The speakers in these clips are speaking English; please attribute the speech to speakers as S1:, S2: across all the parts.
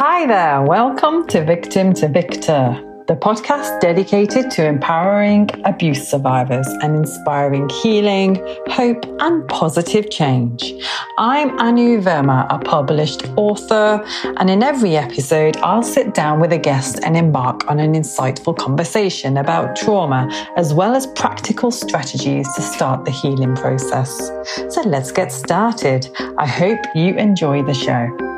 S1: Hi there, welcome to Victim to Victor, the podcast dedicated to empowering abuse survivors and inspiring healing, hope, and positive change. I'm Anu Verma, a published author, and in every episode, I'll sit down with a guest and embark on an insightful conversation about trauma, as well as practical strategies to start the healing process. So let's get started. I hope you enjoy the show.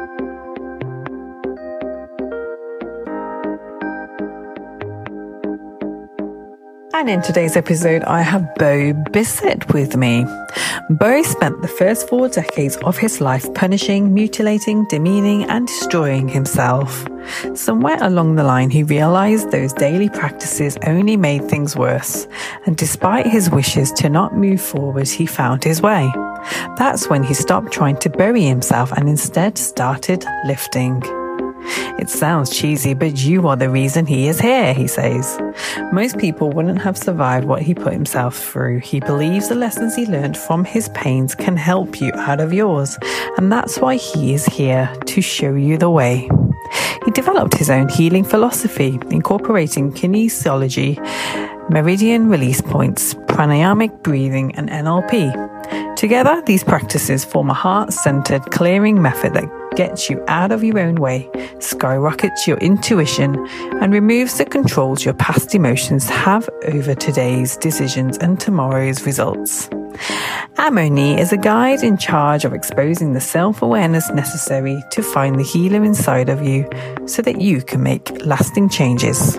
S1: And in today's episode, I have Beau Bissett with me. Beau spent the first four decades of his life punishing, mutilating, demeaning, and destroying himself. Somewhere along the line, he realized those daily practices only made things worse. And despite his wishes to not move forward, he found his way. That's when he stopped trying to bury himself and instead started lifting. It sounds cheesy, but you are the reason he is here, he says. Most people wouldn't have survived what he put himself through. He believes the lessons he learned from his pains can help you out of yours, and that's why he is here to show you the way. He developed his own healing philosophy, incorporating kinesiology, meridian release points, pranayamic breathing, and NLP. Together, these practices form a heart centered clearing method that gets you out of your own way, skyrockets your intuition, and removes the controls your past emotions have over today's decisions and tomorrow's results. Amoni is a guide in charge of exposing the self awareness necessary to find the healer inside of you so that you can make lasting changes.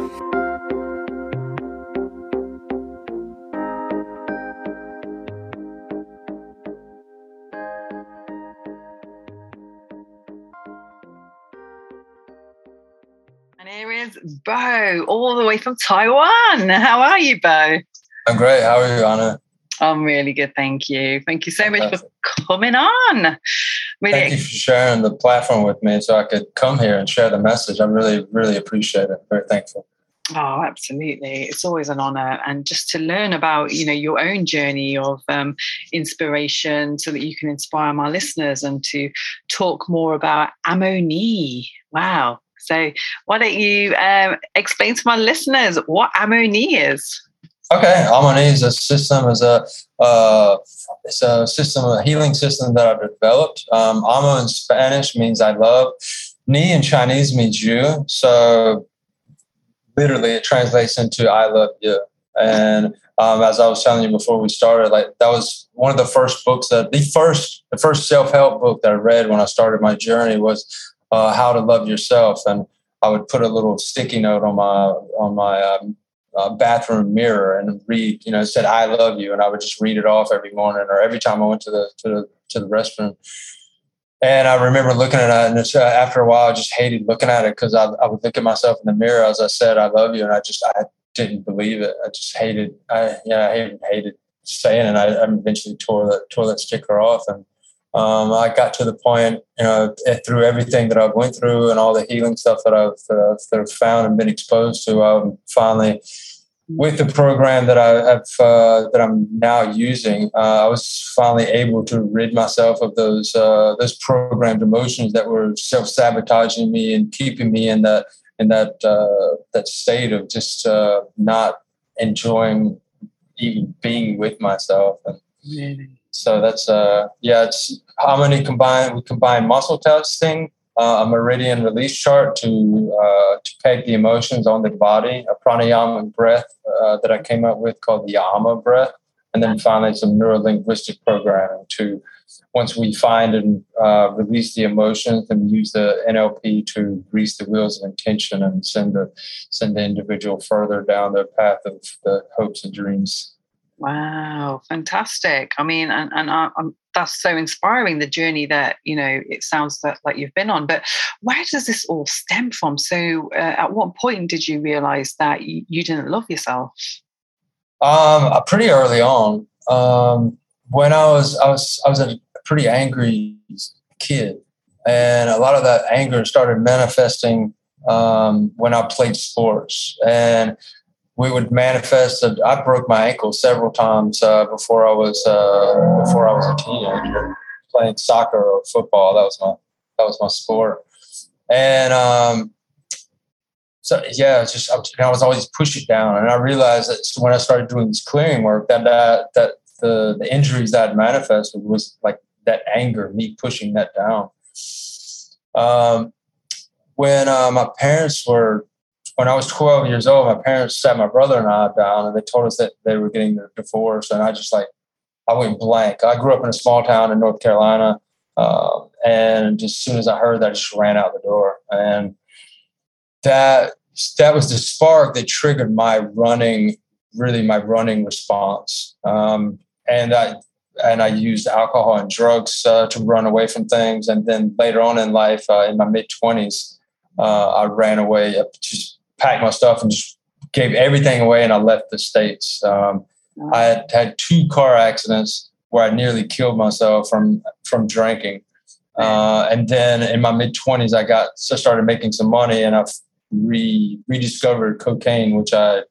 S1: Beau, all the way from Taiwan. How are you, Beau?
S2: I'm great. How are you, Anna?
S1: I'm really good, thank you. Thank you so much for coming on.
S2: Really thank you for sharing the platform with me so I could come here and share the message. I really, really appreciate it. Very thankful.
S1: Oh, absolutely. It's always an honor. And just to learn about, you know, your own journey of um, inspiration so that you can inspire my listeners and to talk more about Amoni. Wow. So why don't you um, explain to my listeners what Amoni is?
S2: Okay, Amoni is a system, is a uh, it's a system, a healing system that I've developed. Um, Amo in Spanish means I love. Ni in Chinese means you. So literally, it translates into I love you. And um, as I was telling you before we started, like that was one of the first books that the first the first self help book that I read when I started my journey was uh, how to love yourself, and I would put a little sticky note on my on my um, uh, bathroom mirror and read, you know, said "I love you," and I would just read it off every morning or every time I went to the to the to the restroom. And I remember looking at it, and uh, after a while, I just hated looking at it because I, I would look at myself in the mirror as I said "I love you," and I just I didn't believe it. I just hated, I yeah, I hated, hated saying it. I, I eventually tore the toilet sticker off, and um, I got to the point, you know, through everything that I've went through and all the healing stuff that I've, that I've, that I've found and been exposed to, I'm finally with the program that I have uh, that I'm now using. Uh, I was finally able to rid myself of those uh, those programmed emotions that were self sabotaging me and keeping me in that in that uh, that state of just uh, not enjoying even being with myself and. So that's uh yeah, it's Amoni combine we combine muscle testing, uh, a meridian release chart to uh, to peg the emotions on the body, a pranayama breath uh, that I came up with called the Ama breath, and then finally some neurolinguistic programming to once we find and uh, release the emotions, then we use the NLP to grease the wheels of intention and send the send the individual further down the path of the hopes and dreams.
S1: Wow, fantastic! I mean, and and I, that's so inspiring. The journey that you know it sounds that like you've been on. But where does this all stem from? So, uh, at what point did you realize that you, you didn't love yourself?
S2: Um, uh, pretty early on. Um, when I was I was I was a pretty angry kid, and a lot of that anger started manifesting um, when I played sports and we would manifest. I broke my ankle several times uh, before I was uh, before I was a teenager playing soccer or football. That was my that was my sport. and um, so yeah, it's just I was, I was always push it down, and I realized that when I started doing this clearing work, that that that the the injuries that manifested was like that anger, me pushing that down. Um, when uh, my parents were, when I was 12 years old, my parents sat my brother and I down, and they told us that they were getting a divorce, and I just like I went blank. I grew up in a small town in North Carolina, uh, and as soon as I heard that, I just ran out the door, and that that was the spark that triggered my running, really my running response. Um, and I and I used alcohol and drugs uh, to run away from things. And then later on in life, uh, in my mid twenties, uh, I ran away, just packed my stuff and just gave everything away, and I left the states. Um, I had had two car accidents where I nearly killed myself from from drinking. Uh, and then in my mid twenties, I got so started making some money, and I re rediscovered cocaine, which I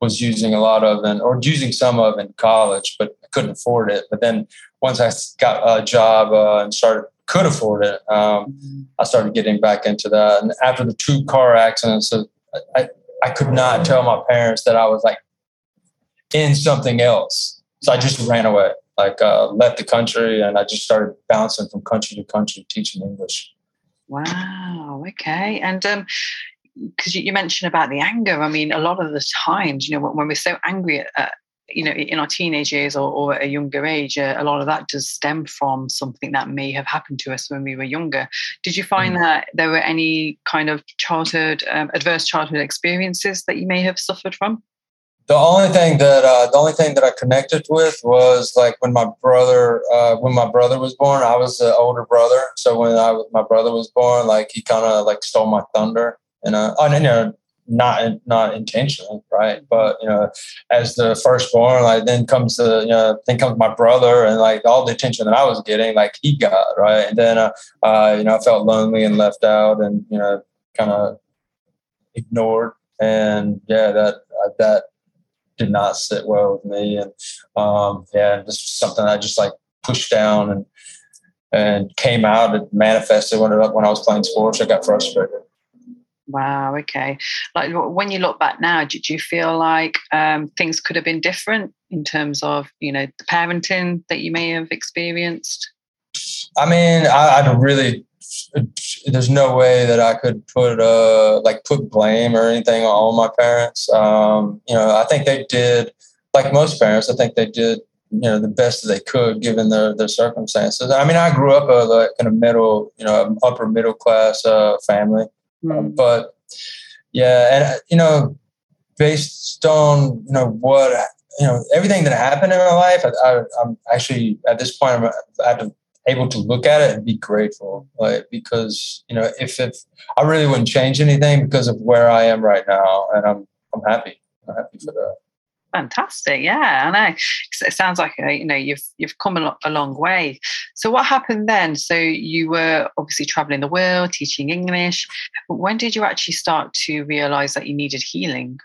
S2: was using a lot of and or using some of in college, but I couldn't afford it. But then once I got a job uh, and started could afford it, um, mm-hmm. I started getting back into that. And after the two car accidents, I, I could not tell my parents that I was like in something else. So I just ran away, like uh, left the country, and I just started bouncing from country to country teaching English.
S1: Wow. Okay. And um, because you, mentioned about the anger. I mean, a lot of the times, you know, when, we're so angry at, you know, in our teenage years or, or at a younger age, uh, a lot of that does stem from something that may have happened to us when we were younger. Did you find mm. that there were any kind of childhood, um, adverse childhood experiences that you may have suffered from?
S2: The only thing that uh, the only thing that I connected with was like when my brother uh, when my brother was born. I was the older brother, so when I my brother was born, like he kind of like stole my thunder and uh, oh, you know, not not intentionally, right? But you know, as the firstborn, like then comes the you know, then comes my brother, and like all the attention that I was getting, like he got, right? And then uh, uh you know, I felt lonely and left out, and you know, kind of ignored, and yeah, that uh, that did not sit well with me, and um, yeah, was something I just like pushed down and and came out and manifested when when I was playing sports. I got frustrated.
S1: Wow. Okay. Like when you look back now, did you feel like um, things could have been different in terms of you know the parenting that you may have experienced?
S2: I mean, I, I really. There's no way that I could put uh like put blame or anything on my parents. Um, you know, I think they did like most parents. I think they did you know the best that they could given their their circumstances. I mean, I grew up a, like in a middle, you know, upper middle class uh, family. Mm. but yeah, and you know, based on you know what you know everything that happened in my life, I, am actually at this point I'm, able to look at it and be grateful, like because you know if if I really wouldn't change anything because of where I am right now, and I'm I'm happy. I'm happy for that.
S1: Fantastic, yeah, I know. It sounds like uh, you know you've you've come a, a long way. So what happened then? So you were obviously traveling the world, teaching English. When did you actually start to realize that you needed healing?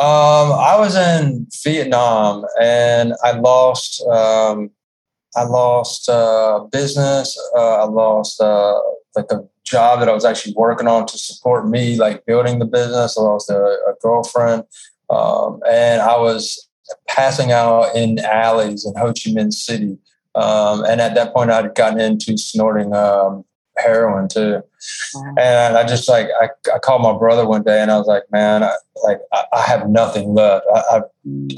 S2: Um, I was in Vietnam and I lost. Um, I lost uh, business. Uh, I lost uh, like a job that I was actually working on to support me, like building the business. I lost a, a girlfriend. Um, and I was passing out in alleys in Ho Chi Minh City. Um, and at that point, I'd gotten into snorting um, heroin too. Mm-hmm. And I just like I, I, called my brother one day, and I was like, "Man, I, like I, I have nothing left. I, have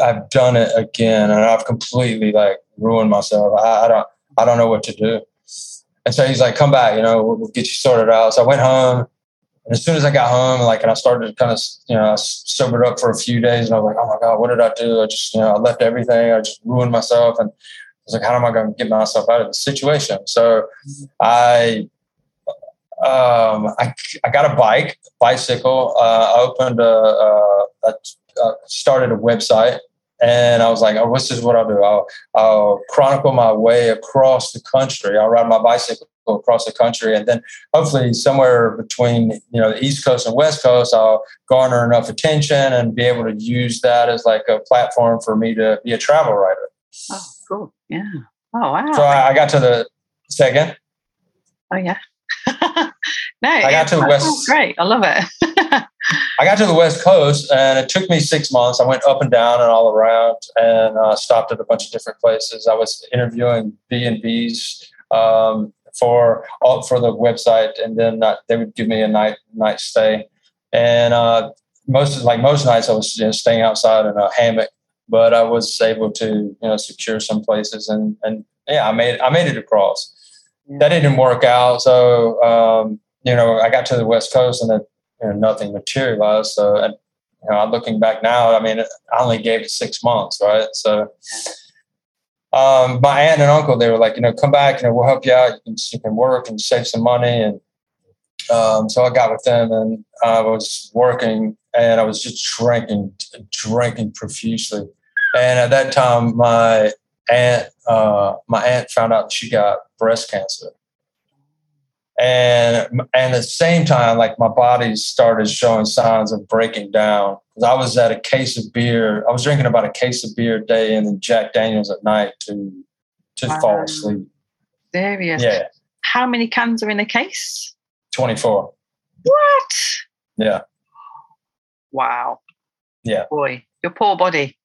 S2: I've done it again, and I've completely like ruined myself. I, I don't I don't know what to do." And so he's like, "Come back, you know, we'll, we'll get you sorted out." So I went home and as soon as I got home, like, and I started to kind of, you know, I sobered up for a few days and I was like, oh my God, what did I do? I just, you know, I left everything. I just ruined myself. And I was like, how am I going to get myself out of this situation? So I, um, I, I got a bike, bicycle. Uh, I opened a, a, started a website and I was like, oh, this is what I'll do. I'll, I'll chronicle my way across the country. I'll ride my bicycle across the country, and then hopefully somewhere between you know the East Coast and West Coast, I'll garner enough attention and be able to use that as like a platform for me to be a travel writer.
S1: Oh, cool! Yeah. Oh, wow.
S2: So I, I got to the second.
S1: Oh yeah. No, I got to the west. Great, I love it.
S2: I got to the west coast, and it took me six months. I went up and down and all around, and uh, stopped at a bunch of different places. I was interviewing B and B's um, for all, for the website, and then uh, they would give me a night night stay. And uh, most like most nights, I was you know, staying outside in a hammock, but I was able to you know secure some places, and and yeah, I made I made it across. Yeah. That didn't work out, so um, you know I got to the west coast, and then you know, nothing materialized. So and, you know, looking back now, I mean, I only gave it six months, right? So. Um, my aunt and uncle, they were like, you know, come back, you know, we'll help you out. You can, you can work and save some money. And um, so I got with them and I was working and I was just drinking, drinking profusely. And at that time, my aunt, uh, my aunt found out she got breast cancer. And, and at the same time, like my body started showing signs of breaking down. Because I was at a case of beer. I was drinking about a case of beer a day and then Jack Daniels at night to to wow. fall asleep.
S1: Serious. Yeah. How many cans are in a case?
S2: 24.
S1: What?
S2: Yeah.
S1: Wow.
S2: Yeah.
S1: Boy, your poor body.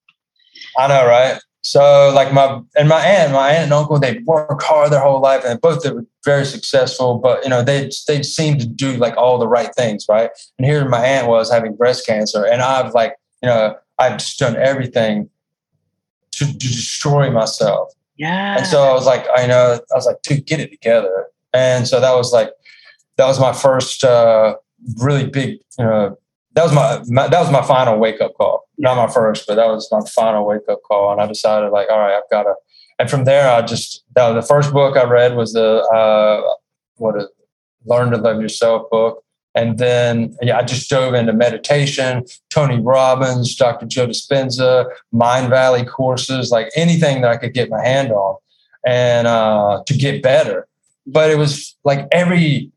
S2: I know, right? So like my and my aunt, my aunt and uncle, they work hard their whole life, and both they were very successful. But you know, they they seem to do like all the right things, right? And here my aunt was having breast cancer, and I've like you know I've just done everything to, to destroy myself.
S1: Yeah.
S2: And so I was like, I know, I was like, dude, get it together. And so that was like that was my first uh, really big you know that was my, my, that was my final wake up call. Not my first, but that was my final wake up call. And I decided like, all right, I've got to. And from there, I just that the first book I read was the uh, what a Learn to Love Yourself book. And then yeah, I just dove into meditation, Tony Robbins, Dr. Joe Dispenza, Mindvalley courses, like anything that I could get my hand on, and uh, to get better. But it was like every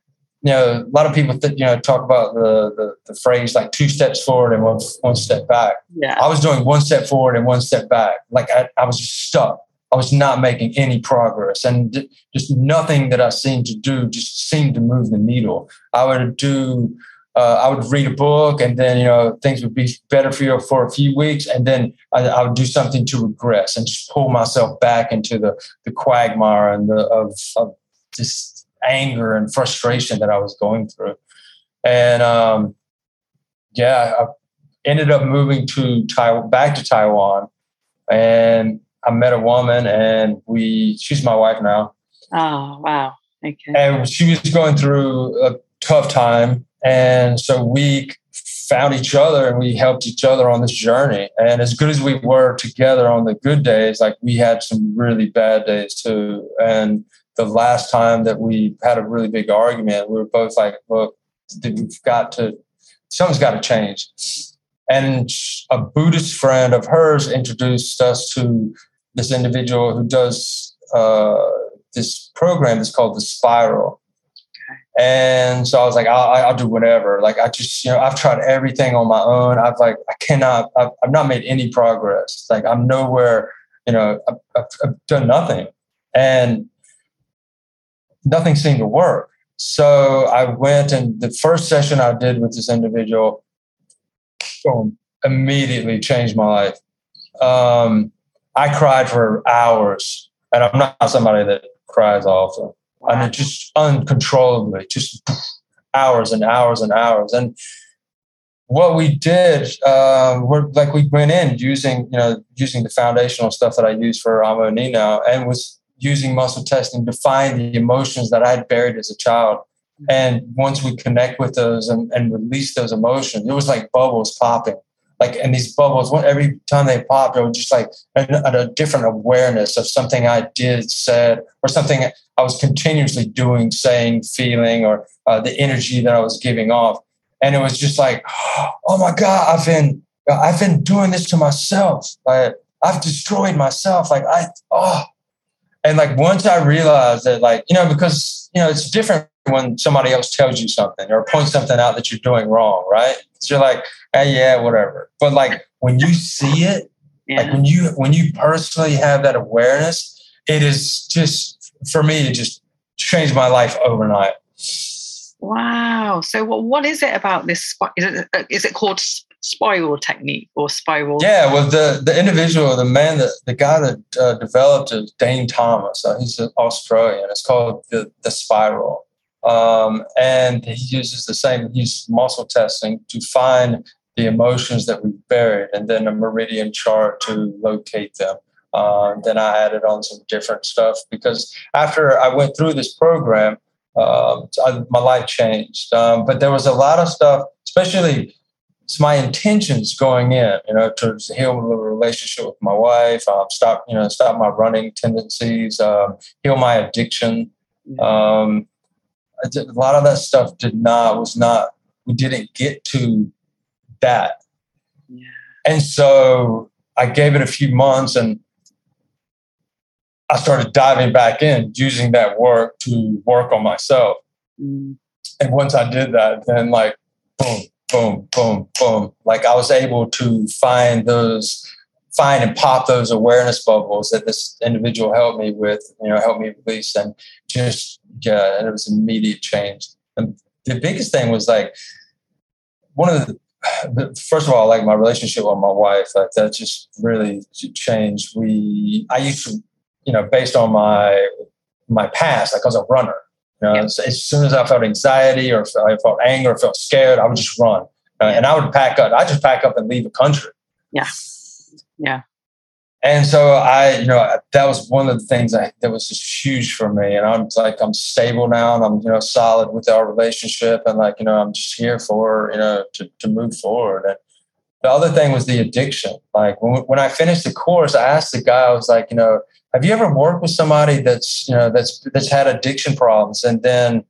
S2: you know, a lot of people th- you know talk about the, the, the phrase like two steps forward and one one step back.
S1: Yeah,
S2: I was doing one step forward and one step back. Like I, I was stuck. I was not making any progress, and d- just nothing that I seemed to do just seemed to move the needle. I would do. Uh, I would read a book, and then you know things would be better for you for a few weeks, and then I, I would do something to regress and just pull myself back into the the quagmire and the of, of just anger and frustration that I was going through. And um, yeah, I ended up moving to Taiwan, back to Taiwan, and I met a woman, and we she's my wife now.
S1: Oh wow! Okay.
S2: And she was going through a tough time, and so we found each other and we helped each other on this journey. And as good as we were together on the good days, like we had some really bad days too. And the last time that we had a really big argument, we were both like, "Look, we've got to, something's got to change." And a Buddhist friend of hers introduced us to this individual who does uh, this program. It's called the Spiral. And so I was like, I'll, I'll, do whatever. Like I just, you know, I've tried everything on my own. I've like, I cannot, I've, I've not made any progress. Like I'm nowhere, you know, I've, I've done nothing. And nothing seemed to work. So I went and the first session I did with this individual boom, immediately changed my life. Um, I cried for hours, and I'm not somebody that cries often. Wow. I mean, just uncontrollably, just hours and hours and hours. And what we did, um, we're like we went in using you know using the foundational stuff that I use for Amoni, and was using muscle testing to find the emotions that I had buried as a child. And once we connect with those and, and release those emotions, it was like bubbles popping. Like, and these bubbles, every time they popped, it was just like a, a different awareness of something I did, said, or something I was continuously doing, saying, feeling, or uh, the energy that I was giving off. And it was just like, oh my God, I've been, I've been doing this to myself. Like, I've destroyed myself. Like, I, oh, and like once I realized that, like, you know, because, you know, it's different when somebody else tells you something or points something out that you're doing wrong, right? So you're like, hey, yeah, whatever. But like when you see it, yeah. like when you when you personally have that awareness, it is just for me, it just changed my life overnight.
S1: Wow. So what what is it about this? Is it uh, is it called spiral technique or spiral?
S2: Yeah. Well, the the individual, the man that the guy that uh, developed it, Dane Thomas. Uh, he's an Australian. It's called the the spiral. Um, and he uses the same, he's muscle testing to find the emotions that we've buried and then a meridian chart to locate them. Uh, then I added on some different stuff because after I went through this program, um, I, my life changed. Um, but there was a lot of stuff, especially it's my intentions going in, you know, to heal the relationship with my wife, um, stop, you know, stop my running tendencies, um, heal my addiction. Um, a lot of that stuff did not was not we didn't get to that yeah. and so i gave it a few months and i started diving back in using that work to work on myself mm. and once i did that then like boom boom boom boom like i was able to find those find and pop those awareness bubbles that this individual helped me with you know help me release and just yeah, and it was immediate change. And the biggest thing was like one of the first of all, like my relationship with my wife, like that just really changed. We, I used to, you know, based on my my past, like I was a runner. You know, as soon as I felt anxiety or I felt anger or felt scared, I would just run, uh, and I would pack up. I just pack up and leave the country.
S1: Yeah, yeah.
S2: And so I, you know, that was one of the things I, that was just huge for me. And I'm like, I'm stable now and I'm, you know, solid with our relationship. And like, you know, I'm just here for, you know, to, to move forward. And the other thing was the addiction. Like when, when I finished the course, I asked the guy, I was like, you know, have you ever worked with somebody that's, you know, that's, that's had addiction problems and then,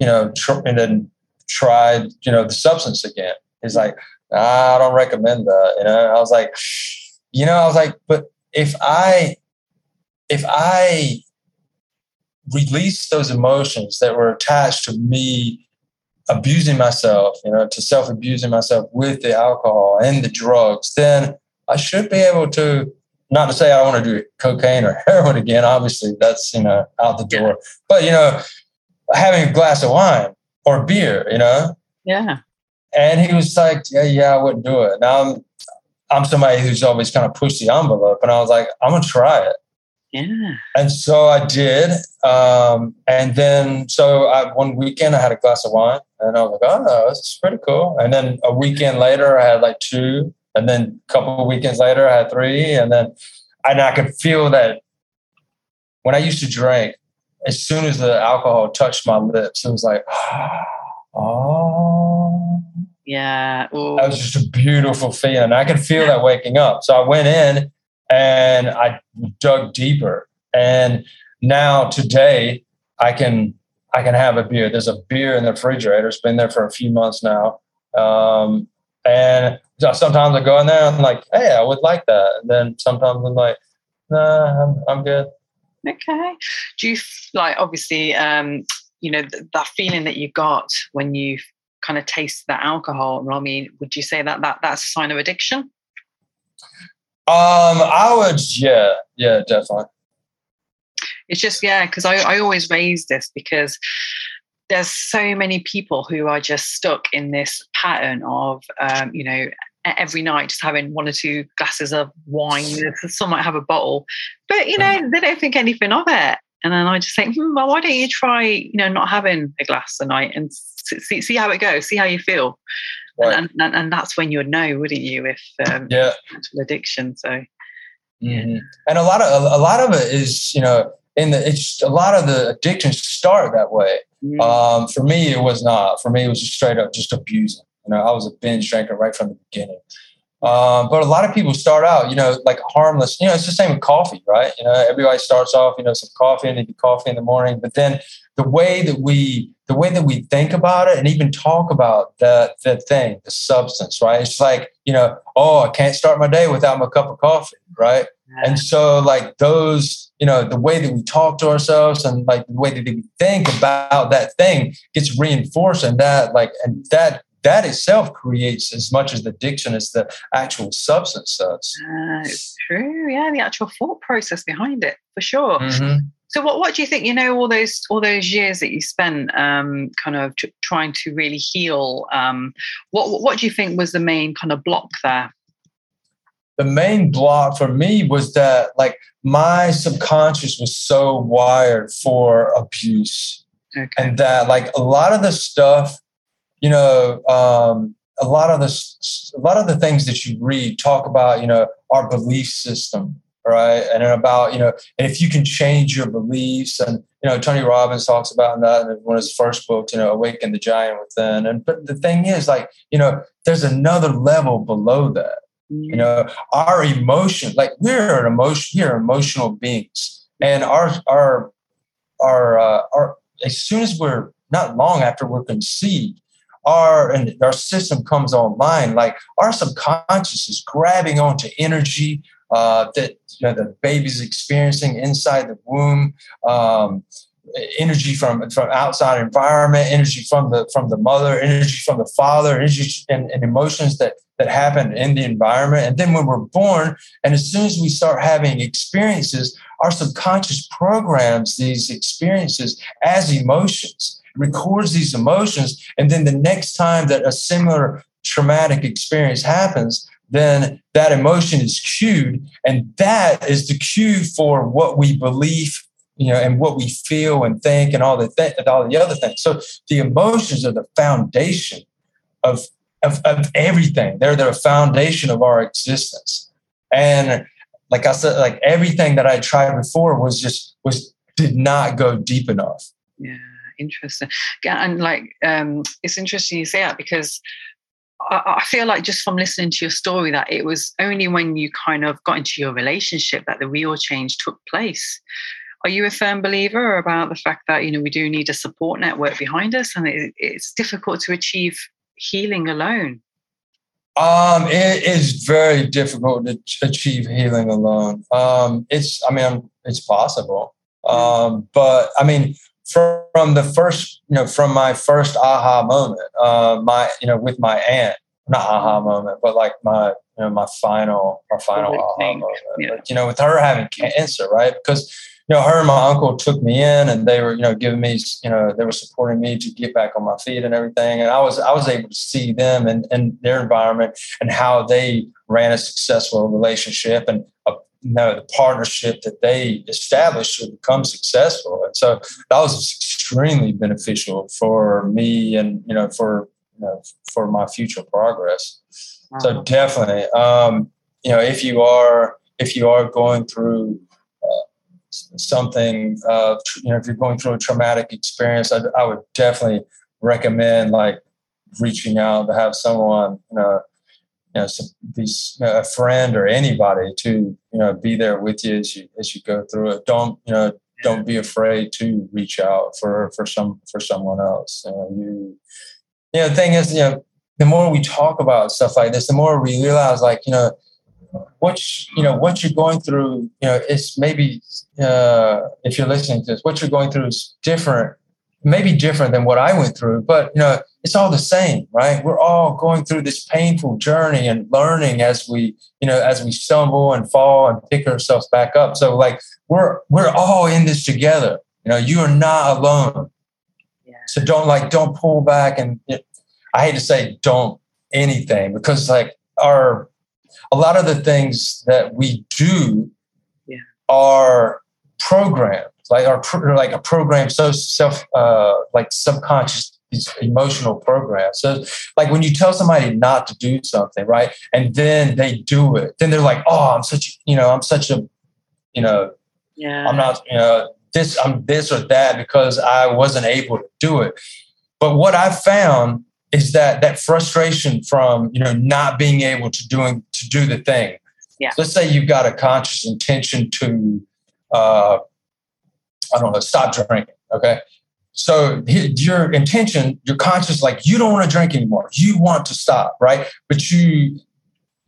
S2: you know, tr- and then tried, you know, the substance again? He's like, ah, I don't recommend that. You know, I was like, you know, I was like, but if I if I release those emotions that were attached to me abusing myself, you know, to self abusing myself with the alcohol and the drugs, then I should be able to. Not to say I want to do cocaine or heroin again. Obviously, that's you know out the door. But you know, having a glass of wine or beer, you know.
S1: Yeah.
S2: And he was like, "Yeah, yeah, I wouldn't do it." Now I'm I'm somebody who's always kind of pushed the envelope, and I was like, I'm gonna try it.
S1: Yeah.
S2: And so I did. Um, and then, so I, one weekend I had a glass of wine, and I was like, oh, this is pretty cool. And then a weekend later, I had like two, and then a couple of weekends later, I had three, and then, and I could feel that when I used to drink, as soon as the alcohol touched my lips, it was like, oh
S1: yeah. Ooh.
S2: That was just a beautiful feeling. I could feel that waking up. So I went in and I dug deeper. And now today I can I can have a beer. There's a beer in the refrigerator. It's been there for a few months now. Um, and sometimes I go in there and I'm like, hey, I would like that. And then sometimes I'm like, nah, I'm, I'm good.
S1: Okay. Do you like obviously um, you know, th- that feeling that you got when you kind of taste the alcohol, I mean, would you say that, that that's a sign of addiction?
S2: Um, I would, yeah, yeah, definitely.
S1: It's just, yeah, because I, I always raise this because there's so many people who are just stuck in this pattern of, um, you know, every night just having one or two glasses of wine. Some might have a bottle, but you know, mm. they don't think anything of it. And then I just think, hmm, well, why don't you try, you know, not having a glass a night and see, see how it goes, see how you feel. Right. And, and, and that's when you would know, wouldn't you, if um, yeah. addiction. So,
S2: mm-hmm. and a lot of a, a, lot of it is, you know, in the it's a lot of the addictions start that way. Mm-hmm. Um, for me, it was not. For me, it was just straight up just abusing. You know, I was a binge drinker right from the beginning. Um, but a lot of people start out, you know, like harmless. You know, it's the same with coffee, right? You know, everybody starts off, you know, some coffee and maybe coffee in the morning. But then the way that we, the way that we think about it, and even talk about that that thing, the substance, right? It's like, you know, oh, I can't start my day without my cup of coffee, right? Yeah. And so, like those, you know, the way that we talk to ourselves and like the way that we think about that thing gets reinforced, and that, like, and that that itself creates as much as the addiction as the actual substance does.
S1: Uh, it's true. Yeah, the actual thought process behind it, for sure. Mm-hmm. So what what do you think? You know, all those all those years that you spent um, kind of t- trying to really heal. Um, what what do you think was the main kind of block there?
S2: The main block for me was that like my subconscious was so wired for abuse, okay. and that like a lot of the stuff, you know, um, a lot of the a lot of the things that you read talk about, you know, our belief system right? And about, you know, and if you can change your beliefs and, you know, Tony Robbins talks about that in one of his first books, you know, Awaken the Giant Within. And, but the thing is like, you know, there's another level below that, you know, our emotion, like we're an emotion, we're emotional beings and our, our, our, uh, our, as soon as we're not long after we're conceived, our and our system comes online, like our subconscious is grabbing onto energy, uh, that you know, the baby's experiencing inside the womb. Um, energy from from outside environment, energy from the from the mother, energy from the father, energy and, and, emotions that that happen in the environment. And then when we're born, and as soon as we start having experiences, our subconscious programs these experiences as emotions, records these emotions, and then the next time that a similar traumatic experience happens, then that emotion is cued and that is the cue for what we believe you know and what we feel and think and all the th- all the other things. So the emotions are the foundation of, of of everything. They're the foundation of our existence. And like i said like everything that i tried before was just was did not go deep enough.
S1: Yeah interesting and like um it's interesting you say that because I, feel like just from listening to your story that it was only when you kind of got into your relationship that the real change took place. Are you a firm believer about the fact that you know we do need a support network behind us, and it, it's difficult to achieve healing alone?
S2: Um, it is very difficult to achieve healing alone. Um, it's, I mean, it's possible. Mm. Um, but I mean, from the first, you know, from my first aha moment, uh, my, you know, with my aunt, not aha moment, but like my, you know, my final, my final aha think, moment. Yeah. But, you know, with her having cancer, right? Because, you know, her and my uncle took me in and they were, you know, giving me, you know, they were supporting me to get back on my feet and everything. And I was, I was able to see them and, and their environment and how they ran a successful relationship and you know, the partnership that they established to become successful. And so that was extremely beneficial for me and, you know, for, you know, for my future progress. So uh-huh. definitely, um, you know, if you are, if you are going through uh, something, uh, you know, if you're going through a traumatic experience, I, I would definitely recommend like reaching out to have someone, you know, you know, some, know, a friend or anybody to, you know, be there with you as you, as you go through it. Don't, you know, don't be afraid to reach out for, for some, for someone else. You know, you, you know, the thing is, you know, the more we talk about stuff like this, the more we realize like, you know, what, you know, what you're going through, you know, it's maybe, uh, if you're listening to this, what you're going through is different maybe different than what I went through, but you know, it's all the same, right? We're all going through this painful journey and learning as we, you know, as we stumble and fall and pick ourselves back up. So like we're we're all in this together. You know, you are not alone. Yeah. So don't like don't pull back and you know, I hate to say don't anything because like our a lot of the things that we do yeah. are programmed like our like a program so self uh, like subconscious emotional programs. So like when you tell somebody not to do something, right, and then they do it, then they're like, oh, I'm such you know I'm such a you know yeah I'm not you know this I'm this or that because I wasn't able to do it. But what I found is that that frustration from you know not being able to doing to do the thing.
S1: Yeah.
S2: let's say you've got a conscious intention to uh, I don't know, stop drinking. Okay. So your intention, your conscious, like you don't want to drink anymore. You want to stop, right? But you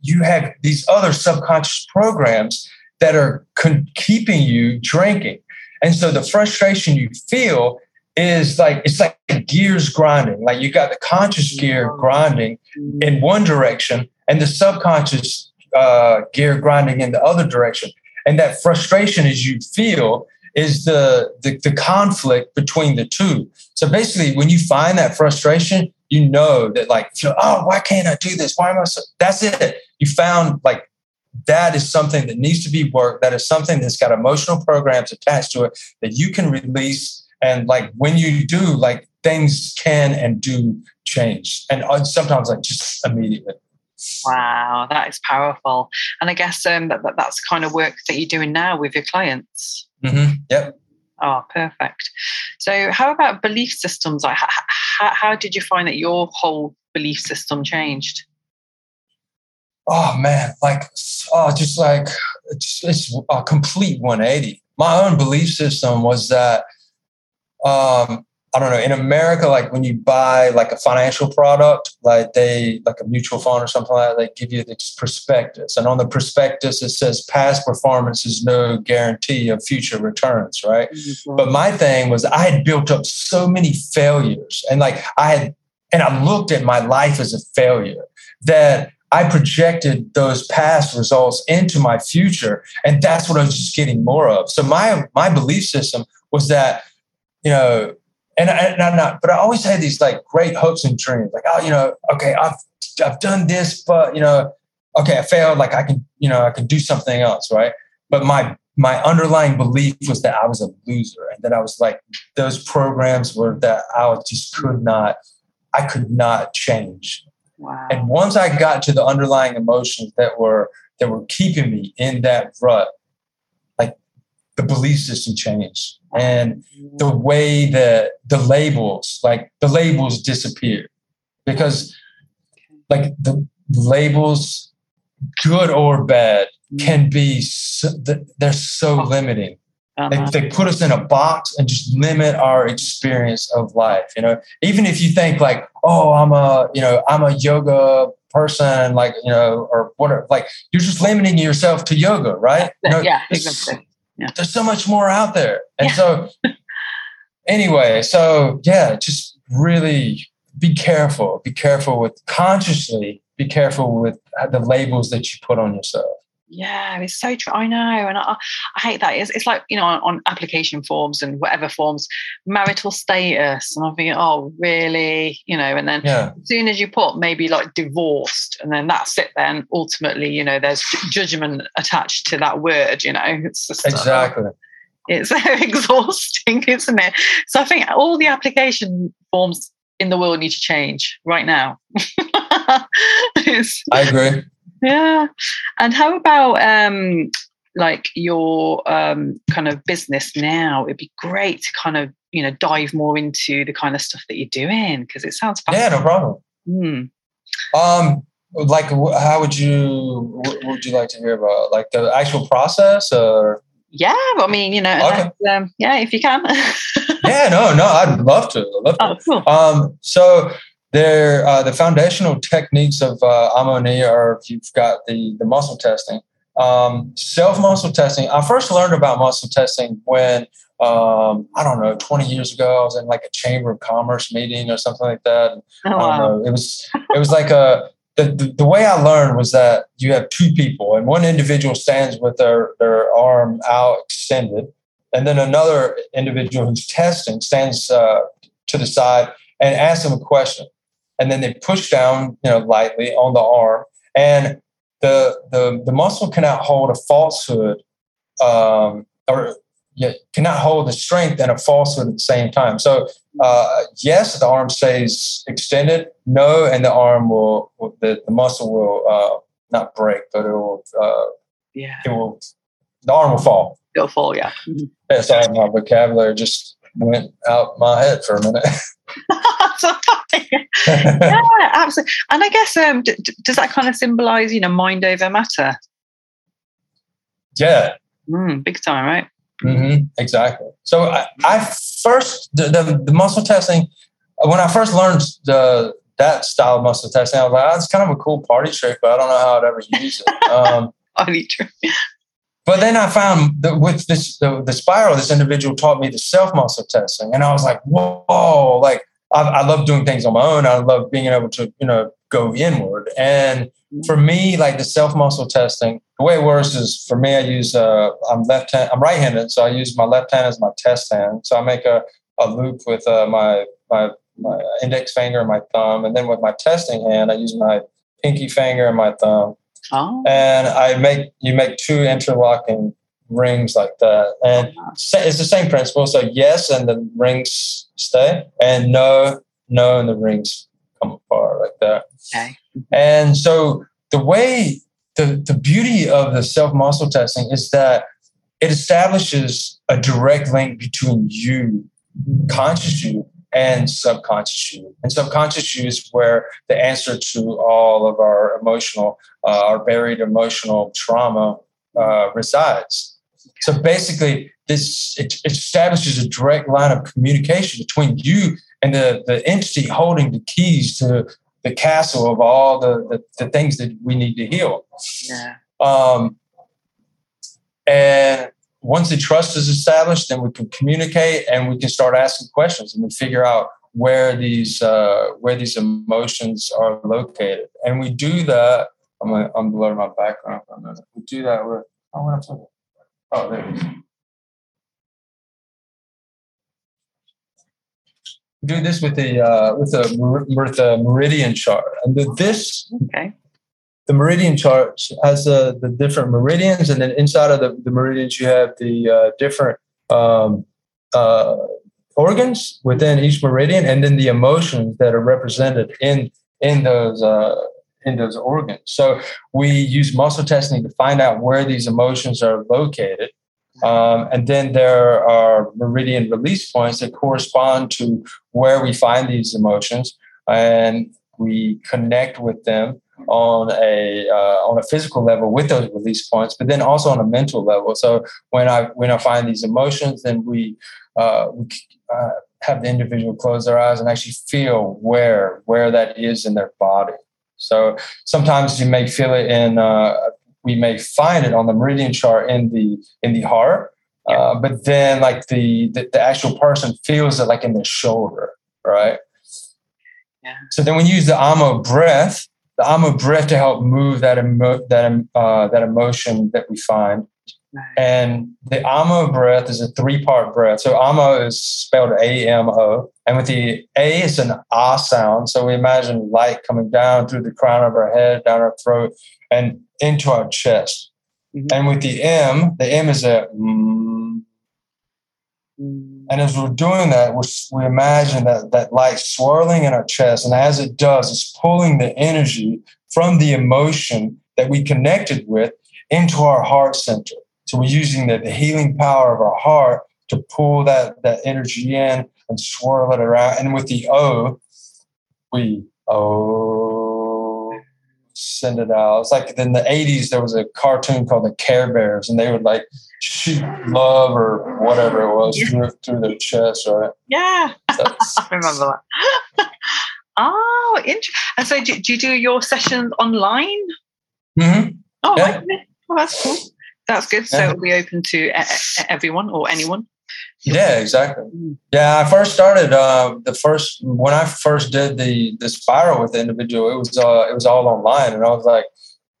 S2: you have these other subconscious programs that are con- keeping you drinking. And so the frustration you feel is like it's like gears grinding. Like you got the conscious gear grinding in one direction and the subconscious uh, gear grinding in the other direction. And that frustration as you feel is the, the the conflict between the two. So basically, when you find that frustration, you know that like, oh, why can't I do this? Why am I so? That's it. You found like that is something that needs to be worked. That is something that's got emotional programs attached to it that you can release. And like when you do, like things can and do change, and uh, sometimes like just immediately.
S1: Wow, that is powerful. And I guess um, that, that, that's kind of work that you're doing now with your clients.
S2: Mm-hmm. Yep.
S1: Oh, perfect. So, how about belief systems? Like, how, how did you find that your whole belief system changed?
S2: Oh man, like, oh, just like it's, it's a complete 180. My own belief system was that um, I don't know, in America, like when you buy like a financial product, like they like a mutual fund or something like that, they give you this prospectus. And on the prospectus, it says past performance is no guarantee of future returns, right? Mm-hmm. But my thing was I had built up so many failures and like I had and I looked at my life as a failure that I projected those past results into my future. And that's what I was just getting more of. So my my belief system was that, you know, and, and I'm not, but I always had these like great hopes and dreams, like, oh, you know, okay, I've I've done this, but you know, okay, I failed. Like I can, you know, I can do something else, right? But my my underlying belief was that I was a loser, and that I was like those programs were that I just could not, I could not change. Wow. And once I got to the underlying emotions that were that were keeping me in that rut, the belief system changed and the way that the labels like the labels disappeared because like the labels good or bad can be so, they're so limiting. Uh-huh. they, they put us in a box and just limit our experience of life you know? Even if you think like oh i'm a you know i'm a yoga person like you know or whatever like you're just limiting yourself to yoga right? You know,
S1: yeah exactly
S2: yeah. there's so much more out there. And yeah. so, anyway, so yeah, just really be careful. Be careful with consciously be careful with the labels that you put on yourself.
S1: Yeah, it's so true. I know, and I, I hate that. It's, it's like you know on, on, application forms and whatever forms, marital status, and I'm thinking, oh, really? You know, and then yeah. as soon as you put maybe like divorced, and then that's it. Then ultimately, you know, there's judgment attached to that word. You know, it's just
S2: uh, exactly. Uh,
S1: it's exhausting, isn't it? So I think all the application forms in the world need to change right now.
S2: I agree
S1: yeah and how about um like your um kind of business now it'd be great to kind of you know dive more into the kind of stuff that you're doing because it sounds fun.
S2: yeah no problem
S1: mm.
S2: um like how would you what would you like to hear about like the actual process or
S1: yeah i mean you know okay. um, yeah if you can
S2: yeah no no i'd love to I'd love to. Oh, cool. um so there, uh, the foundational techniques of uh, Amoni are if you've got the, the muscle testing. Um, Self muscle testing. I first learned about muscle testing when, um, I don't know, 20 years ago, I was in like a chamber of commerce meeting or something like that. And, oh, wow. I don't know. It was, it was like a, the, the, the, way I learned was that you have two people and one individual stands with their, their arm out extended. And then another individual who's testing stands uh, to the side and asks them a question and then they push down, you know, lightly on the arm, and the the the muscle cannot hold a falsehood, um, or yeah, cannot hold the strength and a falsehood at the same time. So uh, yes, the arm stays extended. No, and the arm will, the, the muscle will uh, not break, but it will. Uh,
S1: yeah.
S2: It will. The arm will fall.
S1: It'll fall. Yeah. Mm-hmm.
S2: Yeah. Sorry, my vocabulary just went out my head for a minute.
S1: yeah, absolutely. And I guess um, d- does that kind of symbolize, you know, mind over matter?
S2: Yeah.
S1: Mm, big time, right?
S2: Mm-hmm, exactly. So I, I first the, the, the muscle testing when I first learned the that style of muscle testing, I was like, oh, it's kind of a cool party trick, but I don't know how I'd ever use it. Um,
S1: party trick.
S2: But then I found that with this the, the spiral, this individual taught me the self muscle testing, and I was like, whoa! Like I, I love doing things on my own. I love being able to you know go inward. And for me, like the self muscle testing the way it works is for me, I use uh, I'm left hand, I'm right-handed, so I use my left hand as my test hand. So I make a, a loop with uh, my my my index finger and my thumb, and then with my testing hand, I use my pinky finger and my thumb.
S1: Oh.
S2: And I make you make two interlocking rings like that, and it's the same principle. So yes, and the rings stay, and no, no, and the rings come apart like that.
S1: Okay.
S2: And so the way the, the beauty of the self muscle testing is that it establishes a direct link between you, conscious you, and subconscious you. And subconscious you is where the answer to all of our emotional, uh, our buried emotional trauma uh, resides. So basically, this it, it establishes a direct line of communication between you and the, the entity holding the keys to the castle of all the, the, the things that we need to heal.
S1: Yeah.
S2: Um, and once the trust is established, then we can communicate and we can start asking questions and we figure out where these uh, where these emotions are located. And we do that. I'm gonna, I'm blur my background for a minute. We do that with oh, what I'm Oh, there it is. We do this with the uh, with the with the meridian chart, and the, this
S1: okay
S2: the meridian chart has uh, the different meridians, and then inside of the, the meridians, you have the uh, different um, uh, organs within each meridian, and then the emotions that are represented in in those uh, in those organs. So we use muscle testing to find out where these emotions are located. Um, and then there are meridian release points that correspond to where we find these emotions, and we connect with them on a uh, on a physical level with those release points, but then also on a mental level. So when I when I find these emotions, then we uh, we uh, have the individual close their eyes and actually feel where where that is in their body. So sometimes you may feel it in uh, we may find it on the meridian chart in the in the heart, uh, but then like the, the the actual person feels it like in the shoulder, right?
S1: Yeah.
S2: So then we use the Amo breath the Amo breath to help move that emo- that uh, that emotion that we find. And the Amo breath is a three part breath. So Amo is spelled A M O, and with the A it's an Ah sound. So we imagine light coming down through the crown of our head, down our throat, and into our chest.
S1: Mhm.
S2: And with the M, the M is a mm,
S1: Mm.
S2: and as we're doing that, we're, we imagine that, that light swirling in our chest. And as it does, it's pulling the energy from the emotion that we connected with into our heart center. So we're using the, the healing power of our heart to pull that, that energy in and swirl it around. And with the O, we oh send it out. It's like in the 80s there was a cartoon called the Care Bears, and they would like shoot love or whatever it was
S1: Yeah.
S2: through, through their chest, right?
S1: Yeah, I remember that. oh, interesting. And so, do, do you do your sessions online?
S2: Mhm.
S1: Oh,
S2: Yeah.
S1: okay. well, that's cool. That's good. So
S2: Yeah.
S1: it'll be open to everyone or anyone.
S2: Yeah, exactly. Yeah, I first started uh, the first when I first did the the spiral with the individual. It was uh, it was all online, and I was like,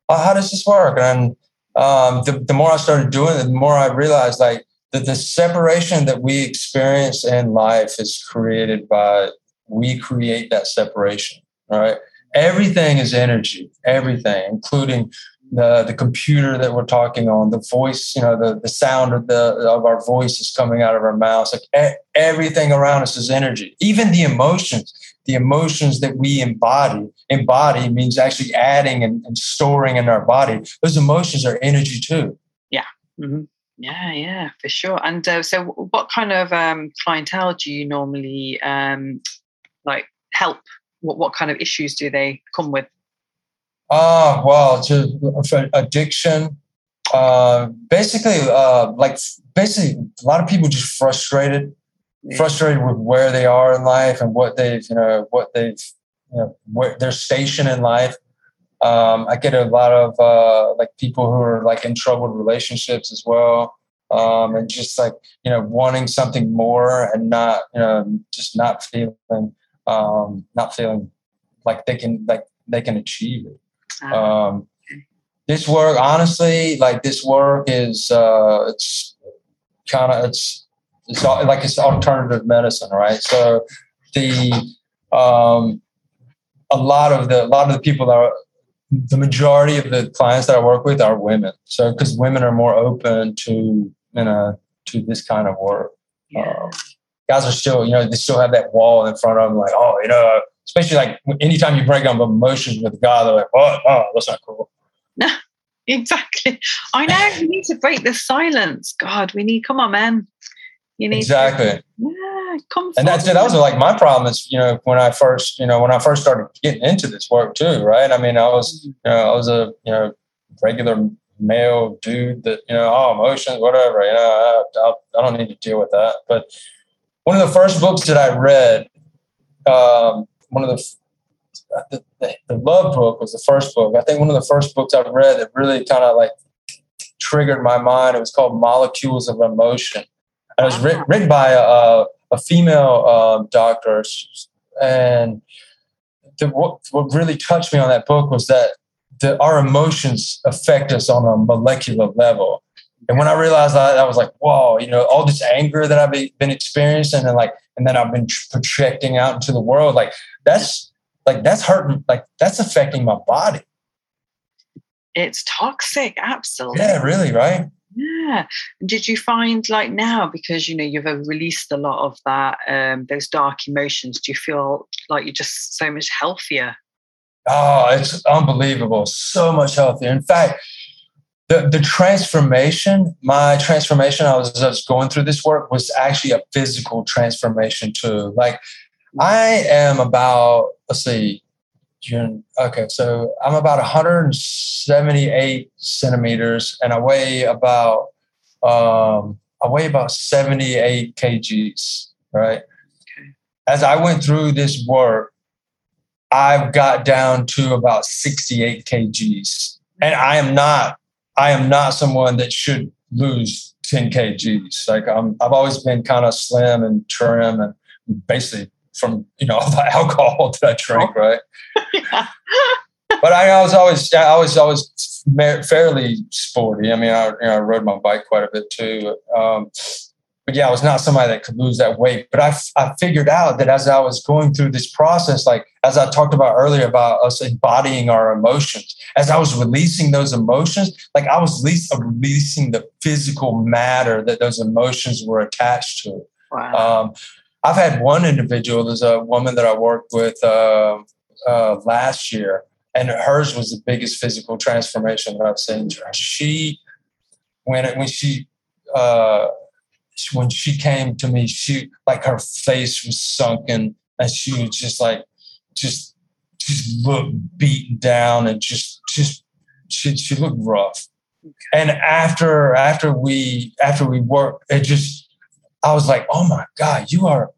S2: oh, "How does this work?" And um, the the more I started doing it, the more I realized like that the separation that we experience in life is created by we create that separation. Right? Everything is energy. Everything, including the the computer that we're talking on, the voice, you know, the the sound of the of our voice is coming out of our mouths. Like e- everything around us is energy. Even the emotions, the emotions that we embody. Embody means actually adding and, and storing in our body. Those emotions are energy too.
S1: hmm Yeah, yeah, for sure. And uh, so, what kind of um, clientele do you normally um, like help? What what kind of issues do they come with?
S2: Ah, well, to addiction. Uh, basically, uh, like basically, a lot of people just frustrated frustrated with where they are in life and what they've you know what they've you know where their station in life. Um, i get a lot of uh, like people who are like in troubled relationships as well um, and just like you know wanting something more and not you know just not feeling um, not feeling like they can like they can achieve it um, this work, honestly, like this work is uh, it's kind of it's it's like it's alternative medicine, right? So the um, a lot of the a lot of the people that are the majority of the clients that I work with are women. So because women are more open to you know to this kind of work. Yeah. Um, guys are still you know they still have that wall in front of them, like oh you know especially like anytime you break down emotions with a guy, they're like oh, oh that's not cool.
S1: No, exactly. I know we need to break the silence. God, we need. Come on, man.
S2: You need exactly. To,
S1: yeah, come.
S2: And that's it. That was like my problem is, you know, when I first, you know, when I first started getting into this work too, right? I mean, I was, you know, I was a, you know, regular male dude that, you know, oh, emotions, whatever. You know, I, I, I don't need to deal with that. But one of the first books that I read, um, one of the the, the, love book was the first book. I think one of the first books I've read that really kind of like triggered my mind. It was called Molecules of Emotion. And it was written, written by a, a female um, doctor. And the, what, what really touched me on that book was that the, our emotions affect us on a molecular level. And when I realized that, I was like, whoa, you know, all this anger that I've been experiencing and like, and then I've been projecting out into the world, like that's like that's hurting like that's affecting my body.
S1: It's toxic absolutely.
S2: Yeah really right?
S1: Yeah. Did you find like now because you know you've released a lot of that um those dark emotions do you feel like you're just so much healthier?
S2: Oh it's unbelievable. So much healthier. In fact the, the transformation, my transformation, I was just going through this work was actually a physical transformation too. Like I am about, let's see, June. Okay, so I'm about 178 centimeters, and I weigh about um, I weigh about 78 kgs. Right. Okay. As I went through this work, I've got down to about 68 kgs, and I am not I am not someone that should lose 10 kgs. Like I'm, I've always been kind of slim and trim and basically from you know all the alcohol that I drank, oh. right? yeah. But I, was always I was always fairly sporty. I mean, I, you know, I rode my bike quite a bit too. Um, but yeah, I was not somebody that could lose that weight. But I, I figured out that as I was going through this process, like as I talked about earlier about us embodying our emotions, as I was releasing those emotions, like I was releasing the physical matter that those emotions were attached to. Wow. Um, I've had one individual, there's a woman that I worked with uh, uh, last year, and hers was the biggest physical transformation that I've seen. She, when it, when she, uh, when she came to me, she like her face was sunken, and she was just like, just, just looked beaten down, and just, just, she, she looked rough. And after, after we, after we worked, it just, I was like, oh my God, you are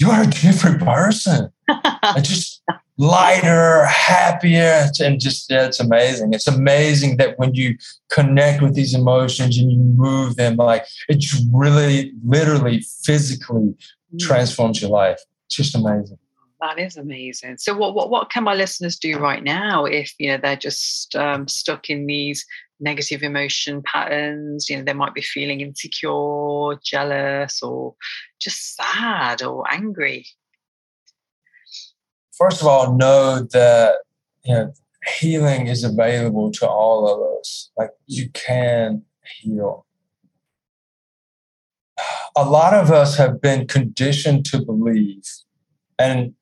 S2: you are a different person. I just lighter, happier, and just yeah, it's amazing. It's amazing that when you connect with these emotions and you move them, like it really, literally, physically mm. transforms your life. It's just amazing.
S1: That is amazing. So, what what what can my listeners do right now if you know they're just um, stuck in these negative emotion patterns? You know, they might be feeling insecure, jealous, or just sad or angry.
S2: First of all, know that you know healing is available to all of us. Like you can heal. A lot of us have been conditioned to believe, and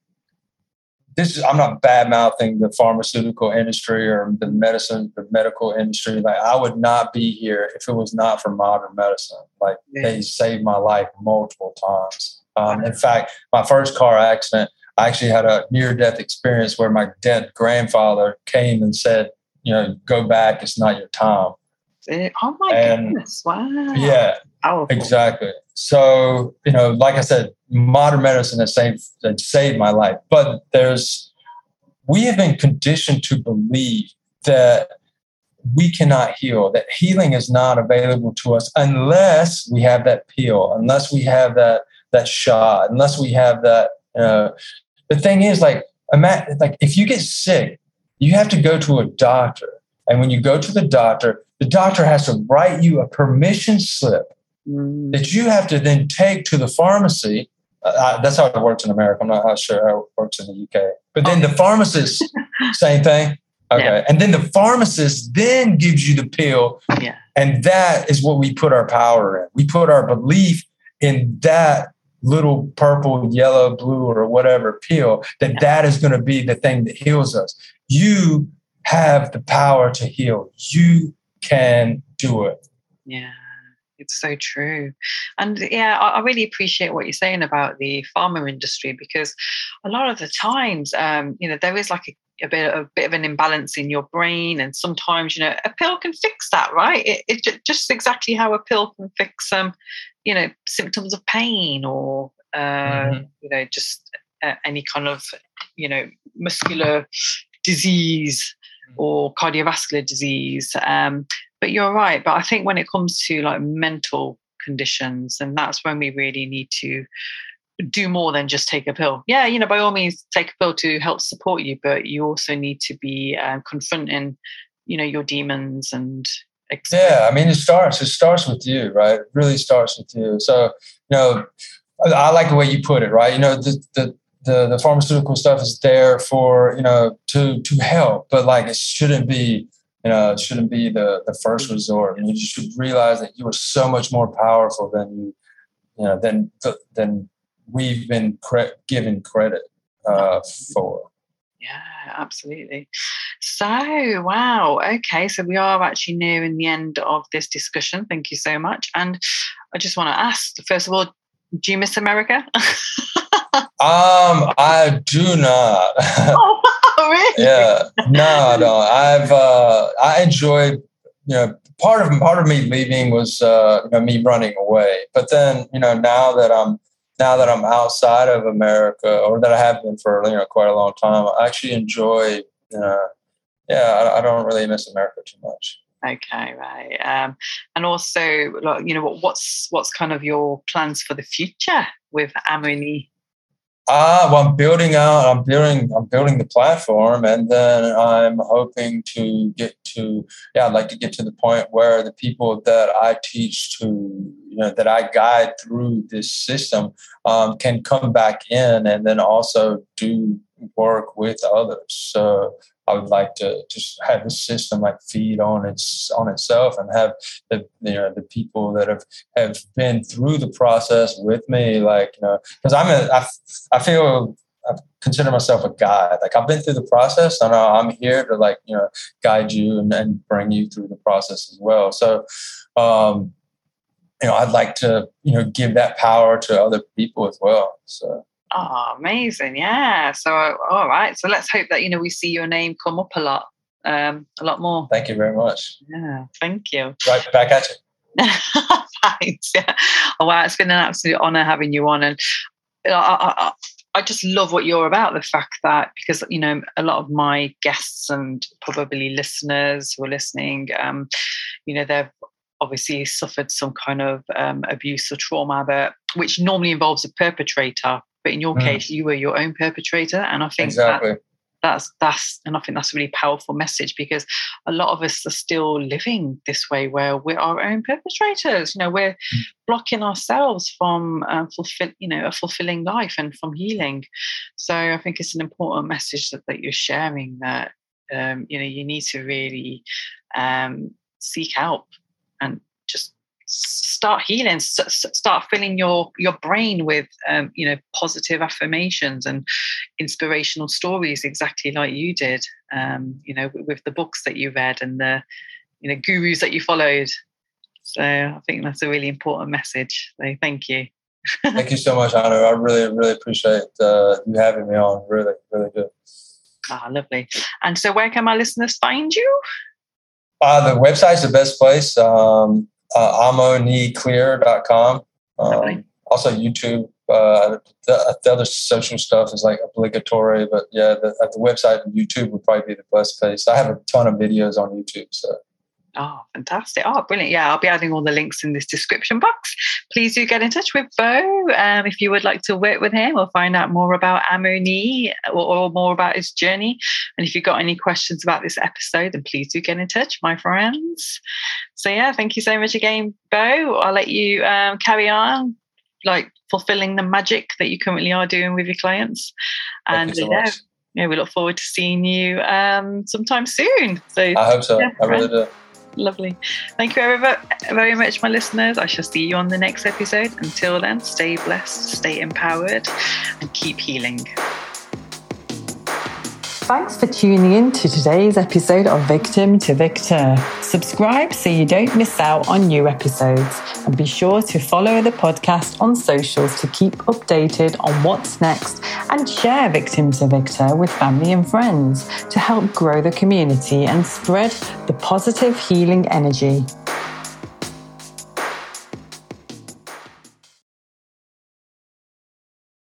S2: this is I'm not bad mouthing the pharmaceutical industry or the medicine, the medical industry. Like I would not be here if it was not for modern medicine. Like yeah. they saved my life multiple times. Um, in fact, my first car accident, I actually had a near death experience where my dead grandfather came and said, you know, go back, it's not your time.
S1: Oh my and, goodness. Wow.
S2: Yeah. Powerful. Exactly. So, you know, like I said, modern medicine has saved, has saved my life. But there's, we have been conditioned to believe that we cannot heal, that healing is not available to us unless we have that pill, unless we have that, that shot, unless we have that. Uh, the thing is, like, imagine, like if you get sick, you have to go to a doctor And when you go to the doctor, the doctor has to write you a permission slip mm. that you have to then take to the pharmacy. Uh, that's how it works in America. I'm not sure how it works in the UK. But then the pharmacist, same thing. Okay. Yeah. And then the pharmacist then gives you the pill.
S1: Yeah.
S2: And that is what we put our power in. We put our belief in that little purple, yellow, blue, or whatever pill, that yeah. that is going to be the thing that heals us. You have the power to heal. You can do it.
S1: Yeah. It's so true. And yeah, I, really appreciate what you're saying about the pharma industry because a lot of the times, um, you know, there is like a a bit a bit of an imbalance in your brain and sometimes you know a pill can fix that right it, it just exactly how a pill can fix um you know symptoms of pain or uh, mm-hmm. you know just uh, any kind of you know muscular disease mm. or cardiovascular disease um but you're right but i think when it comes to like mental conditions and that's when we really need to do more than just take a pill. Yeah, you know, by all means, take a pill to help support you, but you also need to be uh, confronting, you know, your demons and.
S2: Yeah, I mean, it starts. It starts with you, right? It really starts with you. So, you know, I like the way you put it, right? You know, the the the, the pharmaceutical stuff is there for you know to to help, but like it shouldn't be you know, it shouldn't be the, the first resort. And you should realize that you are so much more powerful than you, you know, than than we've been cre- given credit uh, for.
S1: Yeah, absolutely. So, wow. Okay, so we are actually nearing the end of this discussion. Thank you so much. And I just want to ask, first of all, do you miss America?
S2: um, I do not.
S1: oh, really?
S2: yeah, no, don't. I've uh, I enjoyed. You know, part of part of me leaving was uh, you know me running away. But then you know now that I'm now that I'm outside of America, or that I have been for you know quite a long time, I actually enjoy. Uh, yeah, I, I don't really miss America too much.
S1: Okay, right. Um, and also, like, you know, what, what's what's kind of your plans for the future with Amoni?
S2: Ah, well, I'm building out. I'm building. I'm building the platform, and then I'm hoping to get to. Yeah, I'd like to get to the point where the people that I teach to you know that I guide through this system um, can come back in and then also do work with others. So I would like to just have the system like feed on its on itself and have the you know the people that have have been through the process with me, like you know, because I'm a I, I feel I consider myself a guide. Like I've been through the process, and I'm here to like you know guide you and, and bring you through the process as well. So, um, you know, I'd like to, you know, give that power to other people as well. So.
S1: Oh, amazing! Yeah. So, all right. So let's hope that you know we see your name come up a lot, um, a lot more.
S2: Thank you very much.
S1: Yeah. Thank you.
S2: Right back at you.
S1: Thanks. Yeah. Oh, wow, it's been an absolute honor having you on, and I, I, I just love what you're about. The fact that because you know a lot of my guests and probably listeners who are listening, um, you know, they've obviously suffered some kind of um, abuse or trauma, but which normally involves a perpetrator. But in your mm. case, you were your own perpetrator, and I think exactly. that that's that's and I think that's a really powerful message because a lot of us are still living this way where we're our own perpetrators. You know, we're mm. blocking ourselves from uh, fulfill you know a fulfilling life and from healing. So I think it's an important message that, that you're sharing that um, you know you need to really um, seek help and just start healing start filling your your brain with um, you know positive affirmations and inspirational stories exactly like you did um, you know with the books that you read and the you know gurus that you followed. So i think that's a really important message so thank you.
S2: Thank you so much anna. I really really appreciate uh, you having me on. Really really good.
S1: Ah lovely. And so where can my listeners find you?
S2: Uh, the website's the best place. Um, uh, amoniclear.com. Um, also YouTube. Uh, the, the, other social stuff is like obligatory, but yeah, the, the website and YouTube would probably be the best place. I have a ton of videos on YouTube. So
S1: Oh, fantastic. Oh, brilliant. Yeah, I'll be adding all the links in this description box. Please do get in touch with Bo um, if you would like to work with him or find out more about Amoni or, or, more about his journey. And if you've got any questions about this episode, then please do get in touch, my friends. So, yeah, thank you so much again, Bo. I'll let you um, carry on, like fulfilling the magic that you currently are doing with your clients.
S2: And so yeah,
S1: yeah, we look forward to seeing you um, sometime soon. So
S2: I hope so. Yeah, I really do.
S1: Lovely. Thank you very, very much, my listeners. I shall see you on the next episode. Until then, stay blessed, stay empowered, and keep healing. Thanks for tuning in to today's episode of Victim to Victor. Subscribe so you don't miss out on new episodes. And be sure to follow the podcast on socials to keep updated on what's next and share Victim to Victor with family and friends to help grow the community and spread the positive healing energy.